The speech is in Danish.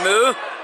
nede.